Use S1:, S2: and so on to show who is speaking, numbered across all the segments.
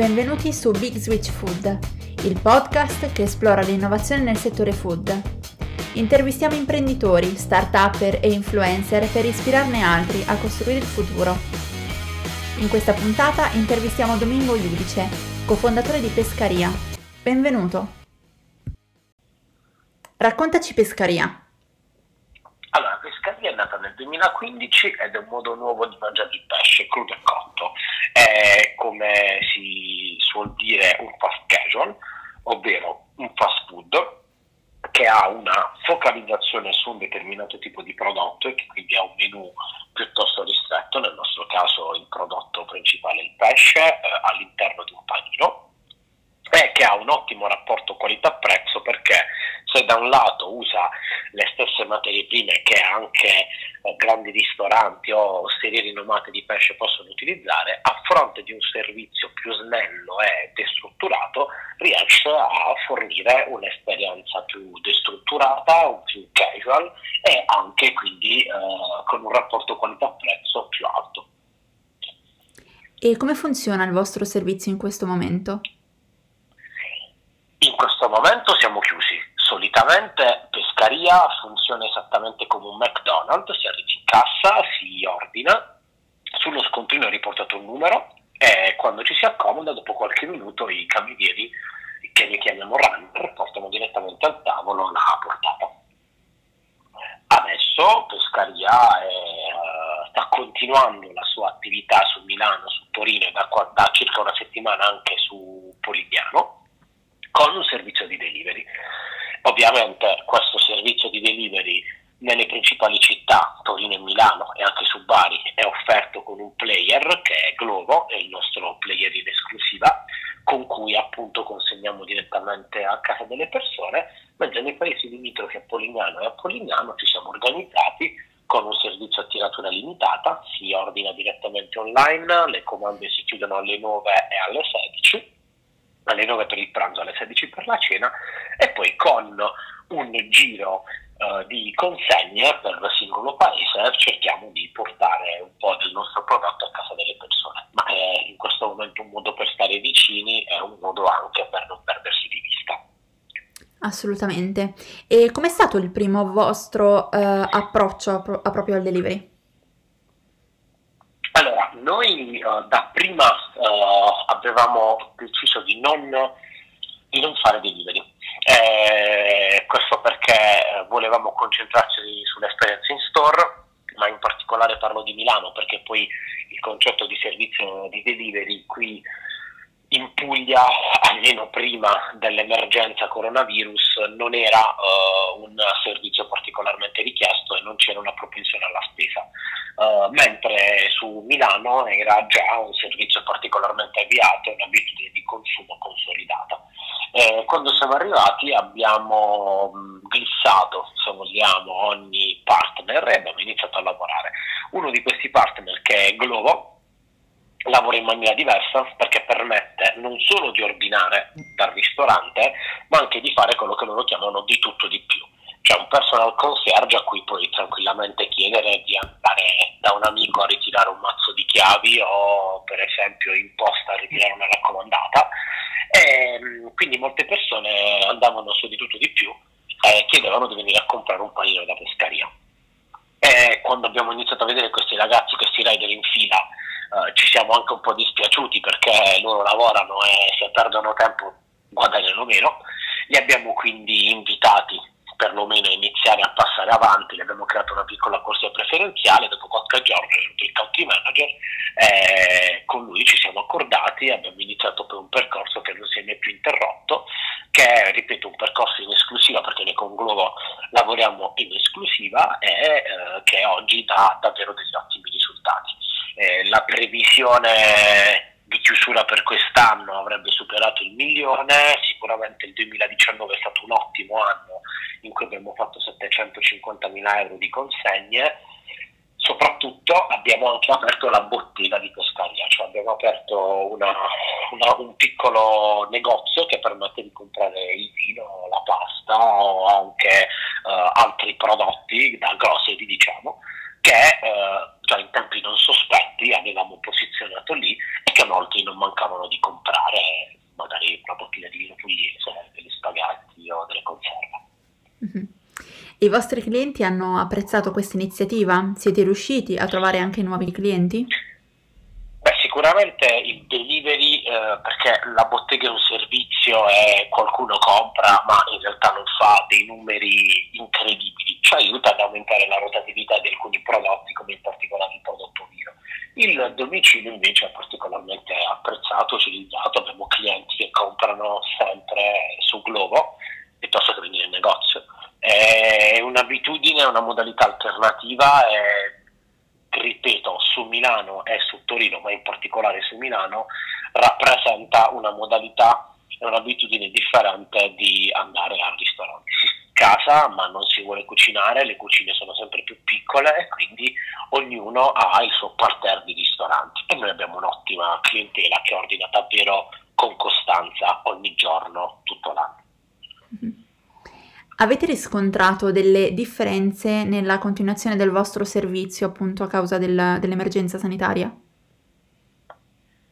S1: Benvenuti su Big Switch Food, il podcast che esplora l'innovazione nel settore food. Intervistiamo imprenditori, start-upper e influencer per ispirarne altri a costruire il futuro. In questa puntata intervistiamo Domingo Iudice, cofondatore di Pescaria. Benvenuto! Raccontaci Pescaria.
S2: Allora, Pescaria è nata nel 2015 ed è un modo nuovo di mangiare il pesce crudo e cotto. È come si suol dire un fast casual, ovvero un fast food che ha una focalizzazione su un determinato tipo di prodotto e che quindi ha un menù piuttosto ristretto, nel nostro caso il prodotto principale è il pesce eh, all'interno di un panino e che ha un ottimo rapporto qualità-prezzo perché se da un lato usa le stesse materie prime che anche grandi ristoranti o osterie rinomate di pesce possono utilizzare, a fronte di un servizio più snello e destrutturato, riesce a fornire un'esperienza più destrutturata, più casual e anche quindi eh, con un rapporto qualità-prezzo più alto.
S1: E come funziona il vostro servizio in questo momento?
S2: In questo momento siamo chiusi. Solitamente Pescaria funziona esattamente come un McDonald's, si arriva in cassa, si ordina, sullo scontrino è riportato un numero e quando ci si accomoda, dopo qualche minuto, i camerieri, che li chiamiamo runner, portano direttamente al tavolo la portata. Adesso Pescaria è, uh, sta continuando la sua attività su Milano, su Torino e da, da circa una settimana anche su Polignano con un servizio di delivery. Ovviamente questo servizio di delivery nelle principali città, Torino e Milano e anche su Bari, è offerto con un player che è Glovo, è il nostro player in esclusiva, con cui appunto consegniamo direttamente a casa delle persone, mentre nei paesi limitrofi a Polignano e a Polignano ci siamo organizzati con un servizio a tiratura limitata, si ordina direttamente online, le comande si chiudono alle 9 e alle 16 alle 9 per il pranzo, alle 16 per la cena e poi con un giro uh, di consegne per singolo paese cerchiamo di portare un po' del nostro prodotto a casa delle persone, ma è in questo momento un modo per stare vicini e un modo anche per non perdersi di vista.
S1: Assolutamente. E com'è stato il primo vostro uh, approccio a, pro- a proprio al delivery?
S2: Allora, noi uh, da prima uh, avevamo deciso di non, di non fare delivery. Eh, questo perché volevamo concentrarci sull'esperienza in store, ma in particolare parlo di Milano perché poi il concetto di servizio di delivery qui in Puglia, almeno prima dell'emergenza coronavirus, non era uh, un servizio particolarmente richiesto e non c'era una propensione alla spesa, uh, mentre su Milano era già un servizio particolarmente avviato e un'abitudine di consumo consolidata. Eh, quando siamo arrivati abbiamo mh, glissato, se vogliamo, ogni partner e abbiamo iniziato a lavorare. Uno di questi partner che è Glovo, lavora in maniera diversa perché permette non solo di ordinare dal ristorante, ma anche di fare quello che loro chiamano di tutto di più. C'è un personal concierge a cui puoi tranquillamente chiedere di andare da un amico a ritirare un mazzo di chiavi o per esempio in posta a ritirare una raccomandata. E, mm, quindi molte persone andavano su di tutto di più e chiedevano di venire a comprare un panino da pescaria. E quando abbiamo iniziato a vedere questi ragazzi, questi rider in fila, eh, ci siamo anche un po' dispiaciuti perché loro lavorano e se perdono tempo guadagnano meno. Li abbiamo quindi invitati perlomeno a iniziare a passare avanti, gli abbiamo creato una piccola corsia preferenziale, dopo qualche giorno è venuto il country manager, eh, con lui ci siamo accordati abbiamo iniziato per un percorso che non si è mai più interrotto, che è, ripeto, un percorso in esclusiva perché noi con Glovo lavoriamo in esclusiva e eh, che oggi dà davvero degli ottimi risultati eh, la previsione di chiusura per quest'anno avrebbe superato il milione, sicuramente il 2019 è stato un ottimo anno in cui abbiamo fatto 750 mila euro di consegne, soprattutto abbiamo anche aperto la bottega di Pescaria, cioè abbiamo aperto una, una, un piccolo negozio che permette di comprare il vino, la pasta o anche uh, altri prodotti da grocery diciamo che eh, già in tempi non sospetti avevamo posizionato lì e che molti non mancavano di comprare magari una bottiglia di vino pugliese, degli spaghetti o delle conserve.
S1: Mm-hmm. I vostri clienti hanno apprezzato questa iniziativa? Siete riusciti a trovare anche nuovi clienti?
S2: Beh, sicuramente il delivery, eh, perché la bottega è un servizio e qualcuno compra, ma in realtà non fa dei numeri incredibili, ci aiuta ad aumentare la rotatività alcuni prodotti, come in particolare il prodotto vino. Il domicilio invece è particolarmente apprezzato, utilizzato, abbiamo clienti che comprano sempre su Glovo piuttosto che venire in negozio. È un'abitudine, una modalità alternativa. È ripeto, su Milano e su Torino, ma in particolare su Milano, rappresenta una modalità e un'abitudine differente di andare al ristorante. Casa, ma non si vuole cucinare, le cucine sono sempre più piccole e quindi ognuno ha il suo parterre di ristoranti. E noi abbiamo un'ottima clientela che ordina davvero con costanza ogni giorno, tutto l'anno.
S1: Mm-hmm. Avete riscontrato delle differenze nella continuazione del vostro servizio appunto a causa del, dell'emergenza sanitaria?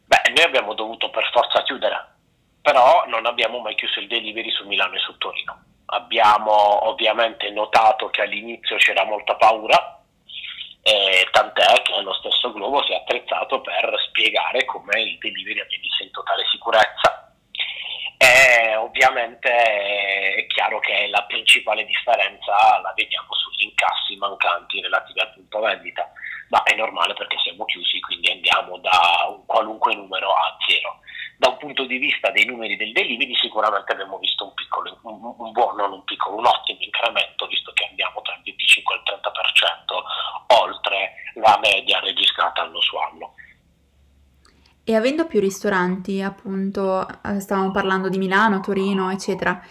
S2: Beh, noi abbiamo dovuto per forza chiudere, però non abbiamo mai chiuso il delivery su Milano e su Torino. Abbiamo ovviamente notato che all'inizio c'era molta paura, eh, tant'è che lo stesso Globo si è attrezzato per spiegare come il delivery avvenisse in totale sicurezza e ovviamente è chiaro che la principale differenza la vediamo sugli incassi mancanti relativi al punto vendita, ma è normale perché siamo chiusi, quindi andiamo da un qualunque numero a zero. Da un punto di vista dei numeri del delivery sicuramente abbiamo visto un piccolo, un, un buon, non un piccolo, un ottimo incremento, visto che andiamo tra il 25 e il 30% oltre la media registrata anno su anno.
S1: E avendo più ristoranti, appunto, eh, stavamo parlando di Milano, Torino, eccetera,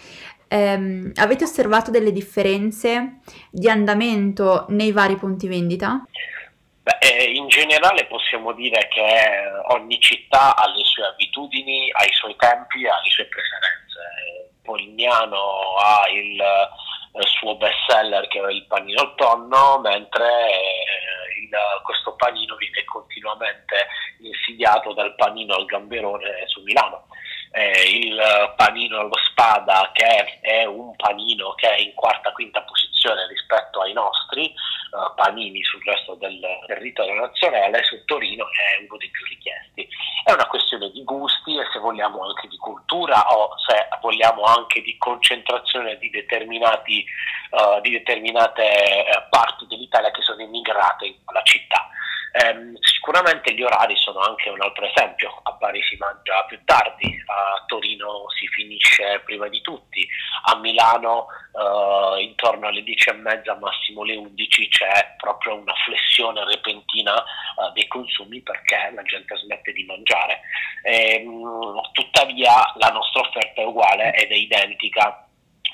S1: ehm, avete osservato delle differenze di andamento nei vari punti vendita?
S2: Beh, eh, in generale possiamo dire che ogni città ha le sue abitudini, ha i suoi tempi, ha le sue preferenze. Polignano ha il, il suo best seller che è il panino al tonno, mentre eh, il, questo panino viene continuamente insidiato dal panino al gamberone su Milano. Eh, il panino allo spada che è un panino che è in quarta quinta posizione rispetto ai nostri panini sul resto del territorio nazionale su Torino è uno dei più richiesti è una questione di gusti e se vogliamo anche di cultura o se vogliamo anche di concentrazione di, uh, di determinate uh, parti dell'Italia che sono immigrate in quella città. Eh, sicuramente gli orari sono anche un altro esempio, a Bari si mangia più tardi, a Torino si finisce prima di tutti, a Milano eh, intorno alle 10 e mezza, massimo le 11 c'è proprio una flessione repentina eh, dei consumi perché la gente smette di mangiare. E, ehm, tuttavia la nostra offerta è uguale ed è identica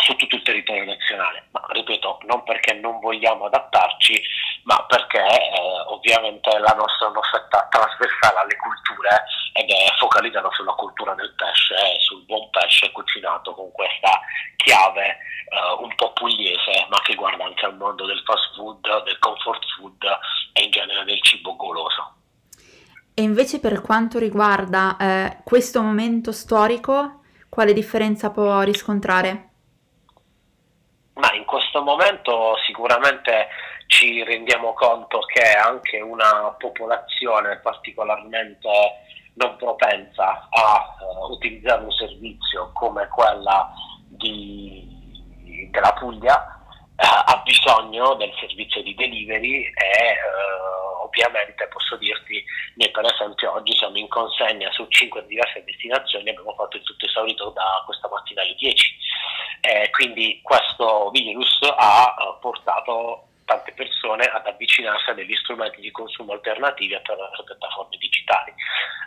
S2: su tutto il territorio nazionale, ma ripeto, non perché non vogliamo adattarci, ma perché eh, ovviamente la nostra è un'offerta trasversale alle culture ed è focalizzata sulla cultura del pesce e sul buon pesce cucinato con questa chiave eh, un po' pugliese, ma che guarda anche al mondo del fast food, del comfort food e in genere del cibo goloso.
S1: E invece per quanto riguarda eh, questo momento storico, quale differenza può riscontrare?
S2: Ma in questo momento sicuramente ci rendiamo conto che anche una popolazione particolarmente non propensa a uh, utilizzare un servizio come quella di, della Puglia uh, ha bisogno del servizio di delivery e uh, ovviamente posso dirti, noi per esempio oggi siamo in consegna su 5 diverse destinazioni, abbiamo fatto il tutto esaurito da questa mattina alle 10 eh, quindi questo virus ha uh, portato tante persone ad avvicinarsi a degli strumenti di consumo alternativi attraverso piattaforme digitali.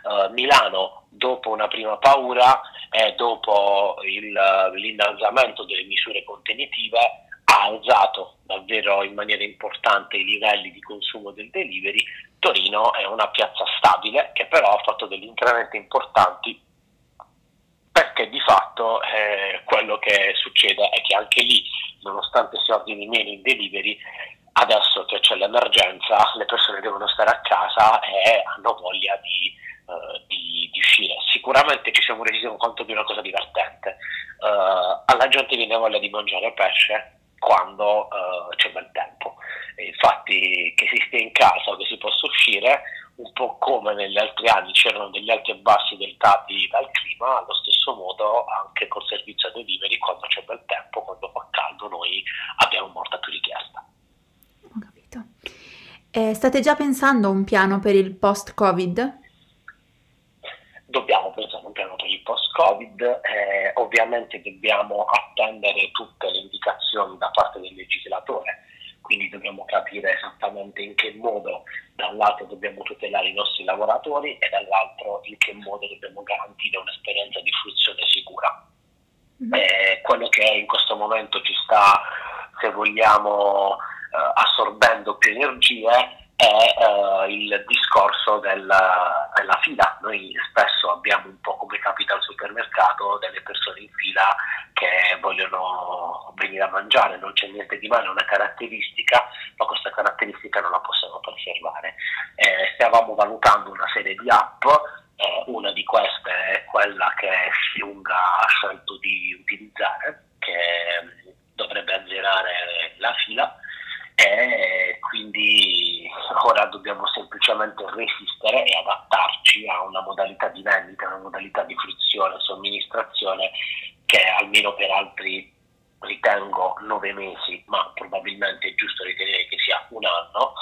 S2: Uh, Milano, dopo una prima paura e dopo il, l'innalzamento delle misure contenitive, ha alzato davvero in maniera importante i livelli di consumo del delivery. Torino è una piazza stabile che però ha fatto degli incrementi importanti perché di fatto eh, quello che succede è che anche lì, nonostante si ordini meno in delivery, adesso che c'è l'emergenza le persone devono stare a casa e hanno voglia di, uh, di, di uscire. Sicuramente ci siamo resi conto di una cosa divertente, uh, alla gente viene voglia di mangiare pesce quando uh, c'è bel tempo. E infatti che si stia in casa o che si possa uscire, un po' come negli altri anni c'erano degli alti e bassi dettati dal clima, allo stesso modo anche col servizio delivery quando c'è bel tempo, quando fa caldo noi abbiamo molta più richiesta.
S1: Ho capito. Eh, state già pensando a un piano per il post-Covid?
S2: Dobbiamo pensare a un piano per il post-Covid, eh, ovviamente dobbiamo attendere tutte le indicazioni da parte del legislatore, quindi dobbiamo capire esattamente in che modo da un lato dobbiamo tutelare i nostri lavoratori e dall'altro in che modo dobbiamo garantire un'esperienza di fruizione sicura. Mm-hmm. Eh, quello che in questo momento ci sta, se vogliamo, eh, assorbendo più energie è uh, il discorso della, della, fila. Noi spesso abbiamo un po' come capita al supermercato delle persone in fila che vogliono venire a mangiare, non c'è niente di male, è una caratteristica, ma questa caratteristica non la possiamo preservare. Eh, stavamo valutando una serie di app, eh, una di queste è quella che Xiunga ha scelto di utilizzare, che dovrebbe azzerare la fila e quindi ora dobbiamo semplicemente resistere e adattarci a una modalità di vendita, una modalità di fruizione, somministrazione che almeno per altri ritengo nove mesi, ma probabilmente è giusto ritenere che sia un anno,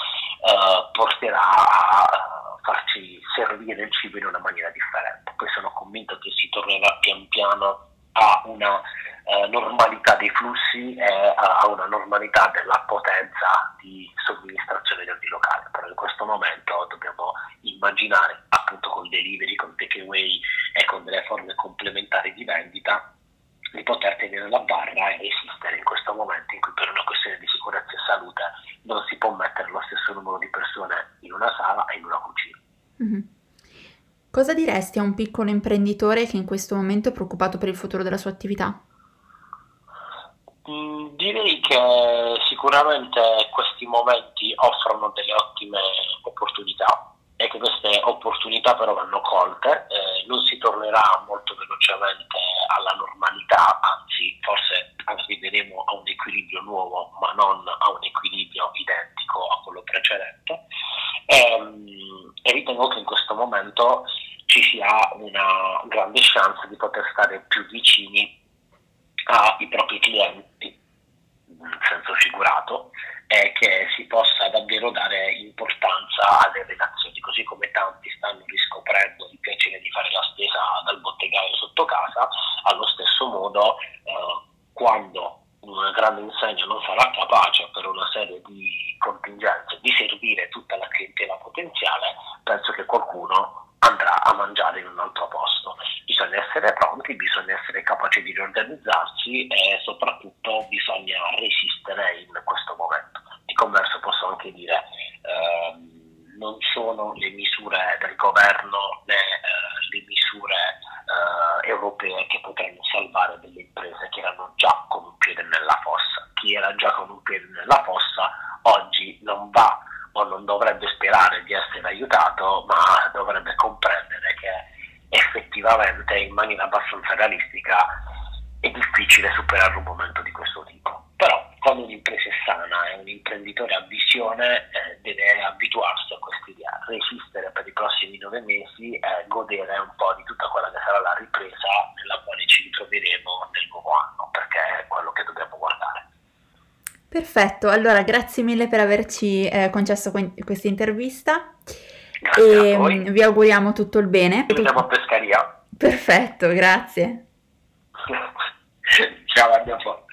S2: eh, porterà a farci servire il cibo in una maniera differente. Poi sono convinto che si tornerà pian piano a una eh, normalità dei flussi e a una normalità della potenza di somministrazione di ogni locale. Però in questo momento dobbiamo immaginare appunto con delivery, con takeaway e con delle forme complementari di vendita di poter tenere la barra e resistere in questo momento in cui per una questione di sicurezza e salute non si può mettere lo stesso numero di persone in una sala e in una cucina. Mm-hmm.
S1: Cosa diresti a un piccolo imprenditore che in questo momento è preoccupato per il futuro della sua attività?
S2: Mm, direi che sicuramente questi momenti offrono delle ottime opportunità e che queste opportunità però vanno colte, eh, non si tornerà molto velocemente alla normalità, anzi forse arriveremo a un equilibrio nuovo ma non a un equilibrio identico a quello precedente e, ehm, e ritengo che in questo momento ci sia una grande chance di poter stare più vicini ai propri clienti, in senso figurato, e che si possa davvero dare importanza alle relazioni, così come tanti stanno riscoprendo il piacere di fare la spesa dal bottegaio sotto casa, allo stesso modo eh, quando una grande insegna non sarà capace per una serie di contingenze di servire tutta la clientela potenziale, penso che qualcuno andrà a mangiare in un altro posto. Bisogna essere pronti, bisogna essere capaci di riorganizzarsi e soprattutto bisogna resistere in questo momento. Di converso posso anche dire ehm, non sono le misure del governo né eh, le misure eh, europee che potranno salvare delle imprese che erano già con un piede nella fossa. Chi era già con un piede nella fossa oggi non va o non dovrebbe sperare di essere aiutato, ma dovrebbe comprendere che effettivamente in maniera abbastanza realistica è difficile superare un momento di questo tipo. Però quando un'impresa è sana e un imprenditore ha visione eh, deve abituarsi a questa idea, resistere per i prossimi nove mesi e godere un po' di tutta quella che sarà la ripresa nella quale ci ritroveremo nel nuovo anno, perché è quello che dobbiamo guardare.
S1: Perfetto, allora grazie mille per averci eh, concesso que- questa intervista grazie e mm, vi auguriamo tutto il bene.
S2: Ci vediamo a Pescaria.
S1: Perfetto, grazie.
S2: Ciao, a dopo.